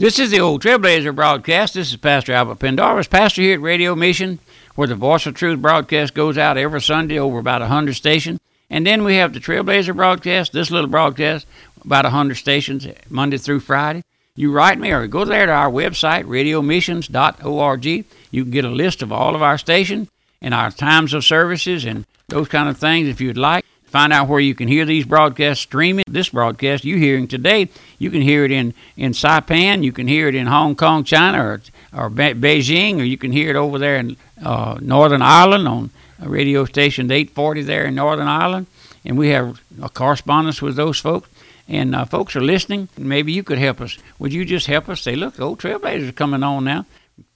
This is the old Trailblazer broadcast. This is Pastor Albert Pendarvis, pastor here at Radio Mission, where the Voice of Truth broadcast goes out every Sunday over about 100 stations. And then we have the Trailblazer broadcast, this little broadcast, about 100 stations, Monday through Friday. You write me or go there to our website, radiomissions.org. You can get a list of all of our stations and our times of services and those kind of things if you'd like. Find out where you can hear these broadcasts streaming. This broadcast you're hearing today, you can hear it in, in Saipan, you can hear it in Hong Kong, China, or, or Be- Beijing, or you can hear it over there in uh, Northern Ireland on a radio station 840 there in Northern Ireland. And we have a correspondence with those folks. And uh, folks are listening. Maybe you could help us. Would you just help us say, look, old Trailblazers are coming on now.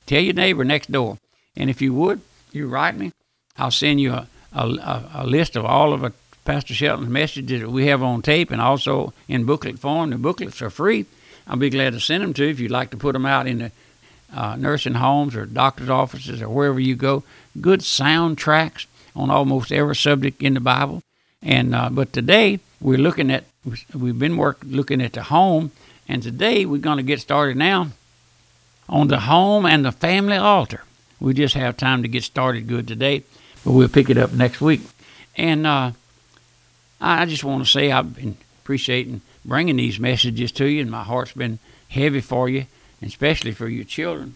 Tell your neighbor next door. And if you would, you write me. I'll send you a, a, a list of all of the Pastor Shelton's messages that we have on tape and also in booklet form. The booklets are free. I'll be glad to send them to you if you'd like to put them out in the uh, nursing homes or doctor's offices or wherever you go. Good soundtracks on almost every subject in the Bible. And uh, but today we're looking at we've been work looking at the home, and today we're going to get started now on the home and the family altar. We just have time to get started good today, but we'll pick it up next week. And uh, I just want to say I've been appreciating bringing these messages to you, and my heart's been heavy for you, and especially for your children.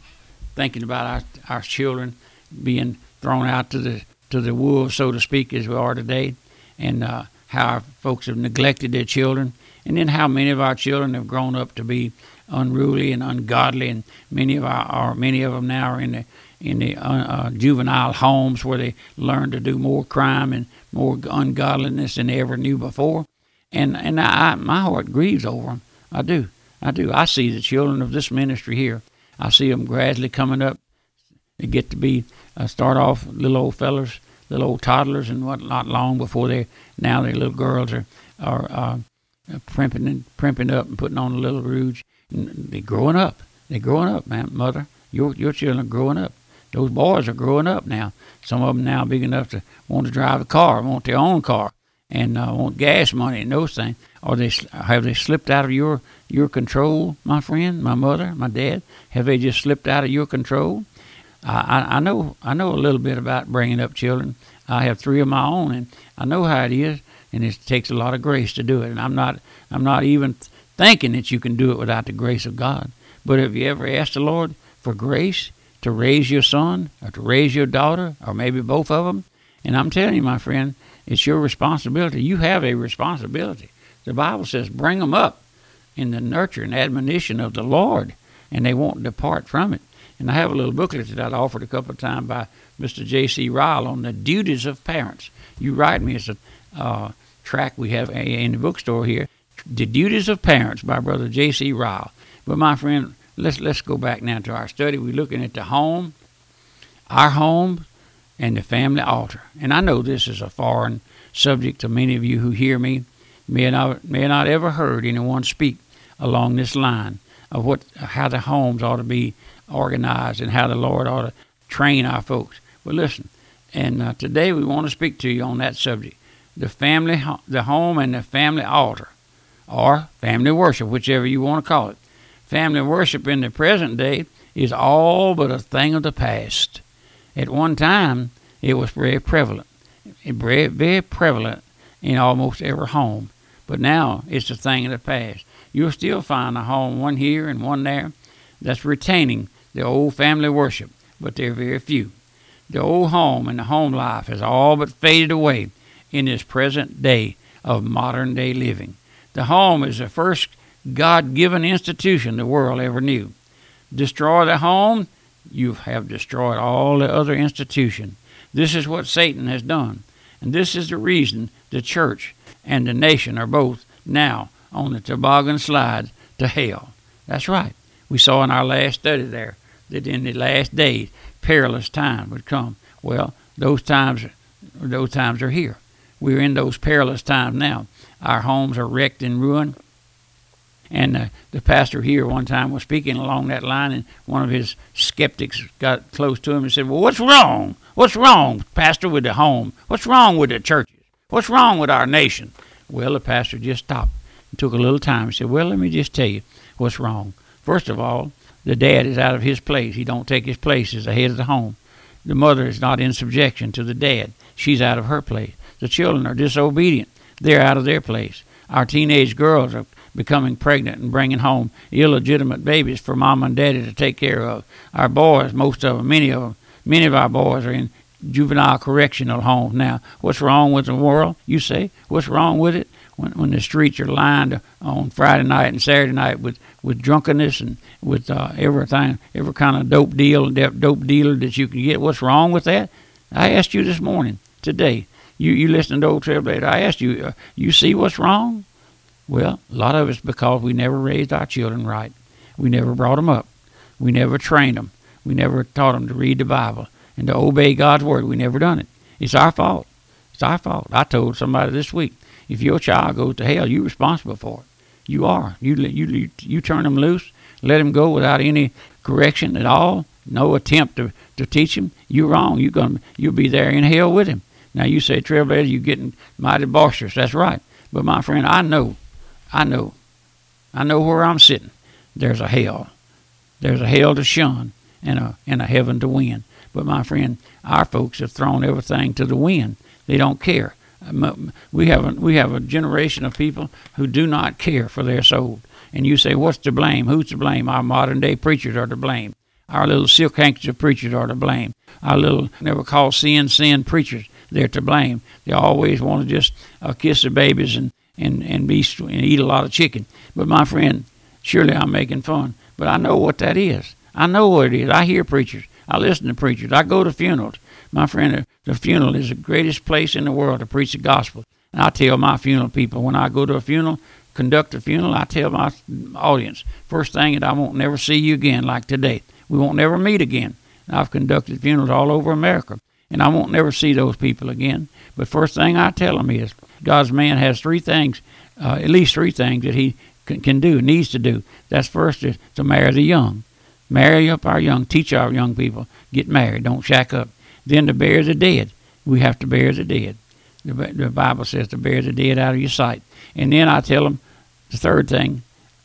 Thinking about our, our children being thrown out to the to the wolves, so to speak, as we are today, and uh, how our folks have neglected their children, and then how many of our children have grown up to be unruly and ungodly, and many of our, many of them now are in the in the uh, uh, juvenile homes where they learn to do more crime and more ungodliness than they ever knew before. And and I, my heart grieves over them. I do. I do. I see the children of this ministry here. I see them gradually coming up. They get to be uh, start off little old fellers, little old toddlers, and what not long before they now their little girls are are uh, primping and primping up and putting on a little rouge. They're growing up. They're growing up, man, mother. Your your children are growing up those boys are growing up now. Some of them now big enough to want to drive a car, want their own car, and uh, want gas money and those things. Are they have they slipped out of your your control, my friend, my mother, my dad? Have they just slipped out of your control? I, I know I know a little bit about bringing up children. I have three of my own, and I know how it is, and it takes a lot of grace to do it. And I'm not I'm not even thinking that you can do it without the grace of God. But have you ever asked the Lord for grace? to raise your son or to raise your daughter or maybe both of them. And I'm telling you, my friend, it's your responsibility. You have a responsibility. The Bible says, bring them up in the nurture and admonition of the Lord, and they won't depart from it. And I have a little booklet that I offered a couple of times by Mr. J.C. Ryle on the duties of parents. You write me, it's a uh, track we have in the bookstore here, The Duties of Parents by Brother J.C. Ryle. But my friend, let's let's go back now to our study. We're looking at the home, our home, and the family altar. And I know this is a foreign subject to many of you who hear me. May not may not ever heard anyone speak along this line of what how the homes ought to be organized and how the Lord ought to train our folks. But listen, and uh, today we want to speak to you on that subject: the family, the home, and the family altar, or family worship, whichever you want to call it. Family worship in the present day is all but a thing of the past. At one time, it was very prevalent, very, very prevalent in almost every home. But now it's a thing of the past. You'll still find a home, one here and one there, that's retaining the old family worship, but they're very few. The old home and the home life has all but faded away in this present day of modern day living. The home is the first God given institution the world ever knew. Destroy the home, you have destroyed all the other institution. This is what Satan has done. And this is the reason the church and the nation are both now on the toboggan slide to hell. That's right. We saw in our last study there that in the last days perilous time would come. Well, those times those times are here. We're in those perilous times now. Our homes are wrecked and ruined. And uh, the pastor here one time was speaking along that line, and one of his skeptics got close to him and said, Well, what's wrong? What's wrong, Pastor, with the home? What's wrong with the churches? What's wrong with our nation? Well, the pastor just stopped and took a little time and said, Well, let me just tell you what's wrong. First of all, the dad is out of his place. He don't take his place as the head of the home. The mother is not in subjection to the dad. She's out of her place. The children are disobedient. They're out of their place. Our teenage girls are becoming pregnant and bringing home illegitimate babies for mom and daddy to take care of. Our boys, most of them, many of them, many of our boys are in juvenile correctional homes now. What's wrong with the world? You say. What's wrong with it? When, when the streets are lined on Friday night and Saturday night with, with drunkenness and with uh, everything, every kind of dope deal, and dope dealer that you can get. What's wrong with that? I asked you this morning, today. You you listening to old Trailblazer? I asked you. Uh, you see what's wrong? Well, a lot of it's because we never raised our children right. We never brought them up. We never trained them. We never taught them to read the Bible and to obey God's word. We never done it. It's our fault. It's our fault. I told somebody this week, if your child goes to hell, you're responsible for it. You are. You you you turn them loose, let them go without any correction at all, no attempt to, to teach him. You're wrong. You're gonna you'll be there in hell with him. Now you say trailblazer, you're getting mighty boisterous. That's right. But my friend, I know, I know, I know where I'm sitting. There's a hell. There's a hell to shun and a and a heaven to win. But my friend, our folks have thrown everything to the wind. They don't care. We have a, we have a generation of people who do not care for their soul. And you say, what's to blame? Who's to blame? Our modern day preachers are to blame. Our little silk handkerchief preachers are to blame. Our little never call sin sin preachers they're to blame. They always want to just uh, kiss their babies and and and be and eat a lot of chicken. But my friend, surely I'm making fun. But I know what that is. I know what it is. I hear preachers. I listen to preachers. I go to funerals. My friend, the funeral is the greatest place in the world to preach the gospel. And I tell my funeral people when I go to a funeral, conduct a funeral, I tell my audience, first thing that I won't never see you again like today. We won't never meet again. I've conducted funerals all over America, and I won't never see those people again. But first thing I tell them is God's man has three things, uh, at least three things that he can, can do, needs to do. That's first is to marry the young. Marry up our young, teach our young people, get married, don't shack up. Then to bury the dead. We have to bury the dead. The, the Bible says to bury the dead out of your sight. And then I tell them the third thing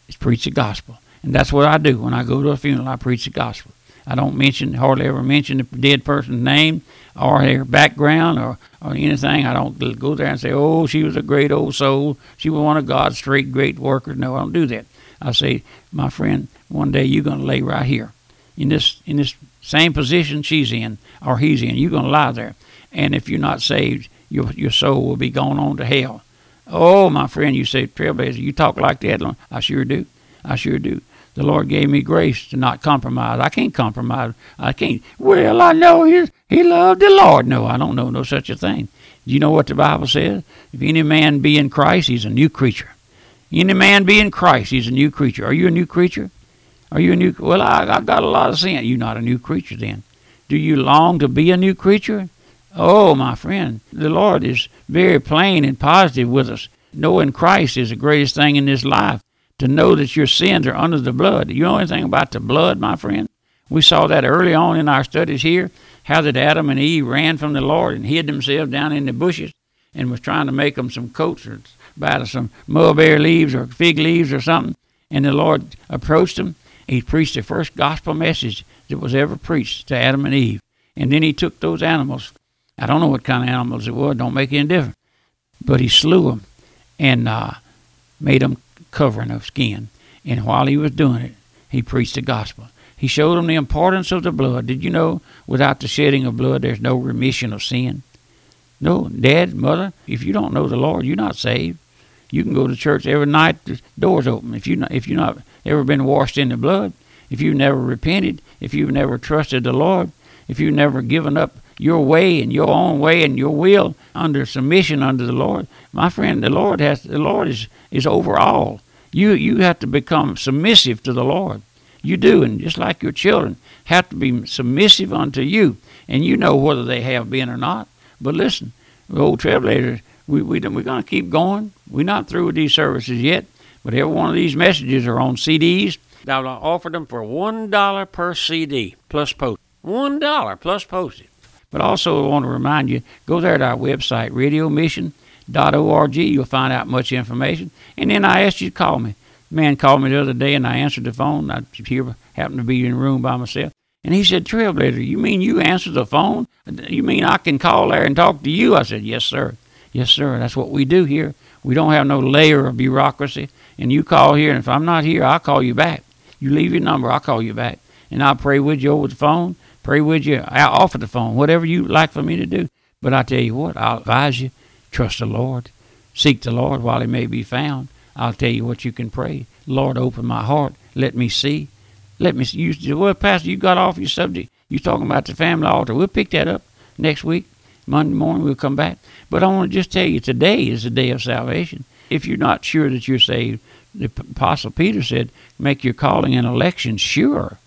is preach the gospel. And that's what I do when I go to a funeral. I preach the gospel. I don't mention, hardly ever mention the dead person's name or her background or, or anything. I don't go there and say, oh, she was a great old soul. She was one of God's straight great workers. No, I don't do that. I say, my friend, one day you're going to lay right here in this in this same position she's in or he's in. You're going to lie there, and if you're not saved, your your soul will be going on to hell. Oh, my friend, you say trailblazer, you talk like that. I sure do. I sure do. The Lord gave me grace to not compromise. I can't compromise. I can't. Well, I know he he loved the Lord. No, I don't know no such a thing. Do you know what the Bible says? If any man be in Christ, he's a new creature. Any man be in Christ, he's a new creature. Are you a new creature? Are you a new? Well, I, I've got a lot of sin. You're not a new creature then. Do you long to be a new creature? Oh, my friend, the Lord is very plain and positive with us. Knowing Christ is the greatest thing in this life. To know that your sins are under the blood. You know anything about the blood, my friend? We saw that early on in our studies here. How that Adam and Eve ran from the Lord and hid themselves down in the bushes and was trying to make them some coats or by some mulberry leaves or fig leaves or something. And the Lord approached them he preached the first gospel message that was ever preached to Adam and Eve. And then he took those animals. I don't know what kind of animals it was, don't make any difference. But he slew them and uh, made them covering of skin. And while he was doing it, he preached the gospel. He showed them the importance of the blood. Did you know without the shedding of blood, there's no remission of sin? No, dad, mother, if you don't know the Lord, you're not saved. You can go to church every night, the doors open. If you not, if you're not ever been washed in the blood, if you've never repented, if you've never trusted the Lord, if you've never given up your way and your own way and your will under submission under the Lord, my friend, the Lord has the Lord is is over all. You you have to become submissive to the Lord. You do, and just like your children have to be submissive unto you, and you know whether they have been or not. But listen, old trailblazers, we, we, we're going to keep going. We're not through with these services yet. But every one of these messages are on CDs. I'll offer them for $1 per CD plus post. $1 plus postage. But also, I want to remind you go there to our website, radiomission.org. You'll find out much information. And then I asked you to call me. man called me the other day, and I answered the phone. I here happened to be in the room by myself, and he said, "Trailblazer, you mean you answer the phone? You mean I can call there and talk to you?" I said, "Yes, sir. Yes, sir. That's what we do here. We don't have no layer of bureaucracy. And you call here, and if I'm not here, I'll call you back. You leave your number, I'll call you back, and I'll pray with you over the phone, pray with you off of the phone, whatever you like for me to do. But I tell you what, I'll advise you, trust the Lord, seek the Lord while He may be found. I'll tell you what you can pray. Lord, open my heart. Let me see. Let me see. You, well, Pastor, you got off your subject. You talking about the family altar. We'll pick that up next week. Monday morning we'll come back. But I want to just tell you today is the day of salvation. If you're not sure that you're saved, the Apostle Peter said, make your calling and election sure.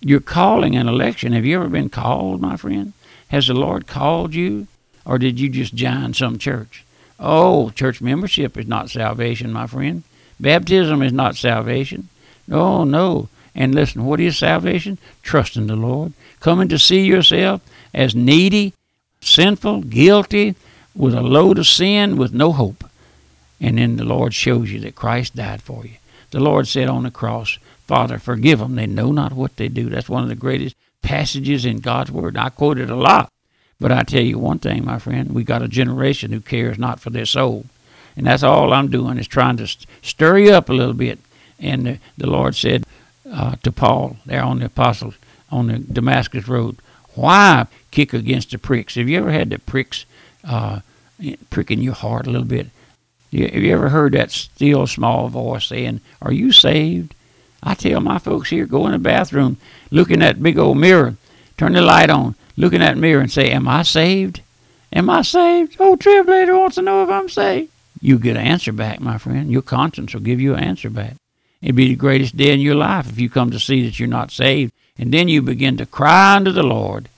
Your calling an election. Have you ever been called, my friend? Has the Lord called you? Or did you just join some church? Oh, church membership is not salvation, my friend. Baptism is not salvation. No, no. And listen, what is salvation? Trusting the Lord. Coming to see yourself as needy, sinful, guilty, with a load of sin, with no hope. And then the Lord shows you that Christ died for you. The Lord said on the cross, Father, forgive them. They know not what they do. That's one of the greatest passages in God's Word. I quote it a lot. But I tell you one thing, my friend, we got a generation who cares not for their soul. And that's all I'm doing is trying to stir you up a little bit. And the, the Lord said uh, to Paul there on the apostles on the Damascus road, why kick against the pricks? Have you ever had the pricks uh, pricking your heart a little bit? Have you ever heard that still small voice saying, Are you saved? I tell my folks here, go in the bathroom, look in that big old mirror, turn the light on, look in that mirror and say, Am I saved? Am I saved? Oh, Trailblazer wants to know if I'm saved. You'll get an answer back, my friend. Your conscience will give you an answer back. It'd be the greatest day in your life if you come to see that you're not saved. And then you begin to cry unto the Lord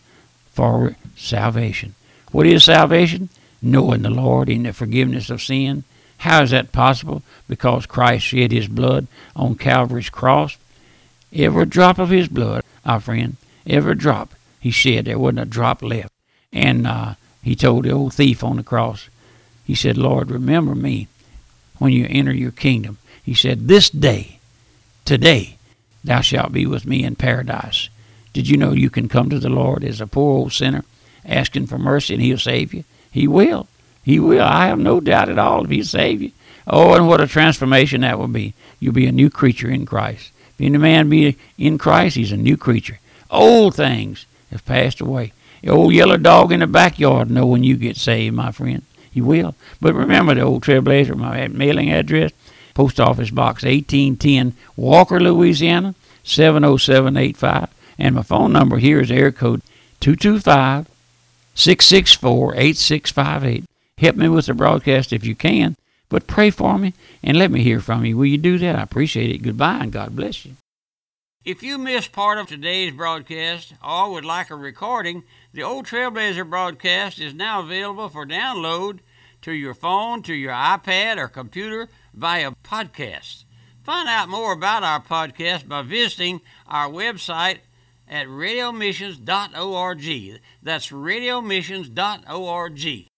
for salvation. What is salvation? Knowing the Lord in the forgiveness of sin how is that possible? Because Christ shed his blood on Calvary's cross. Every drop of his blood, our friend, every drop he shed, there wasn't a drop left. And uh, he told the old thief on the cross, he said, Lord, remember me when you enter your kingdom. He said, This day, today, thou shalt be with me in paradise. Did you know you can come to the Lord as a poor old sinner, asking for mercy, and he'll save you? He will. He will. I have no doubt at all if He save you. Oh, and what a transformation that will be. You'll be a new creature in Christ. If any man be in Christ, he's a new creature. Old things have passed away. The old yellow dog in the backyard know when you get saved, my friend. He will. But remember the old Trailblazer, my mailing address, Post Office Box 1810, Walker, Louisiana, 70785. And my phone number here is air code 225 664 8658. Help me with the broadcast if you can, but pray for me and let me hear from you. Will you do that? I appreciate it. Goodbye and God bless you. If you missed part of today's broadcast or would like a recording, the Old Trailblazer broadcast is now available for download to your phone, to your iPad, or computer via podcast. Find out more about our podcast by visiting our website at radiomissions.org. That's radiomissions.org.